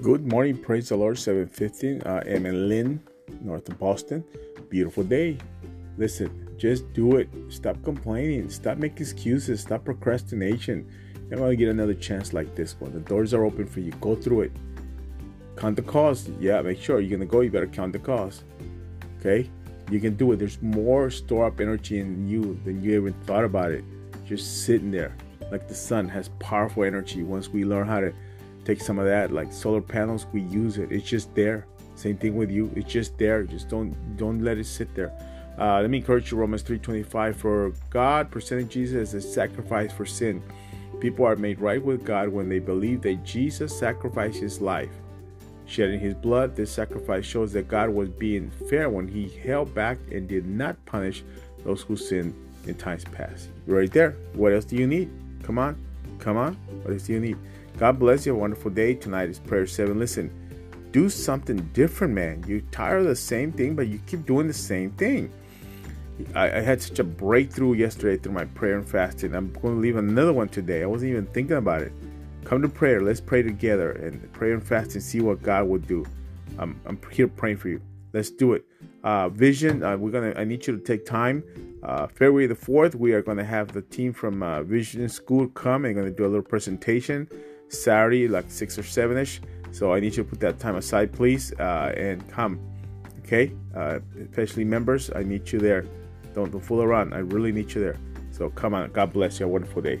Good morning, praise the Lord. 715. Uh, I'm in Lynn, north of Boston. Beautiful day. Listen, just do it. Stop complaining. Stop making excuses. Stop procrastination. You're to get another chance like this one. The doors are open for you. Go through it. Count the cost. Yeah, make sure you're to go. You better count the cost. Okay? You can do it. There's more store up energy in you than you even thought about it. Just sitting there. Like the sun has powerful energy once we learn how to take some of that like solar panels we use it. It's just there. Same thing with you. It's just there. Just don't don't let it sit there. Uh, let me encourage you romans 3.25 for god presented jesus as a sacrifice for sin. People are made right with god when they believe that jesus sacrificed his life. Shedding his blood this sacrifice shows that god was being fair when he held back and did not punish those who sinned in times past. Right there. What else do you need? Come on. Come on. What else do you need God bless you. A wonderful day. Tonight is prayer seven. Listen, do something different, man. You're tired of the same thing, but you keep doing the same thing. I, I, had such a breakthrough yesterday through my prayer and fasting. I'm going to leave another one today. I wasn't even thinking about it. Come to prayer. Let's pray together and pray and fast and see what God will do. I'm, I'm here praying for you. Let's do it. Uh, vision. Uh, we're gonna. I need you to take time. Uh, February the fourth, we are going to have the team from uh, Vision School come and to do a little presentation. Saturday, like six or seven ish. So I need you to put that time aside, please, uh, and come. Okay, uh, especially members, I need you there. Don't, don't fool around. I really need you there. So come on. God bless you. Have a wonderful day.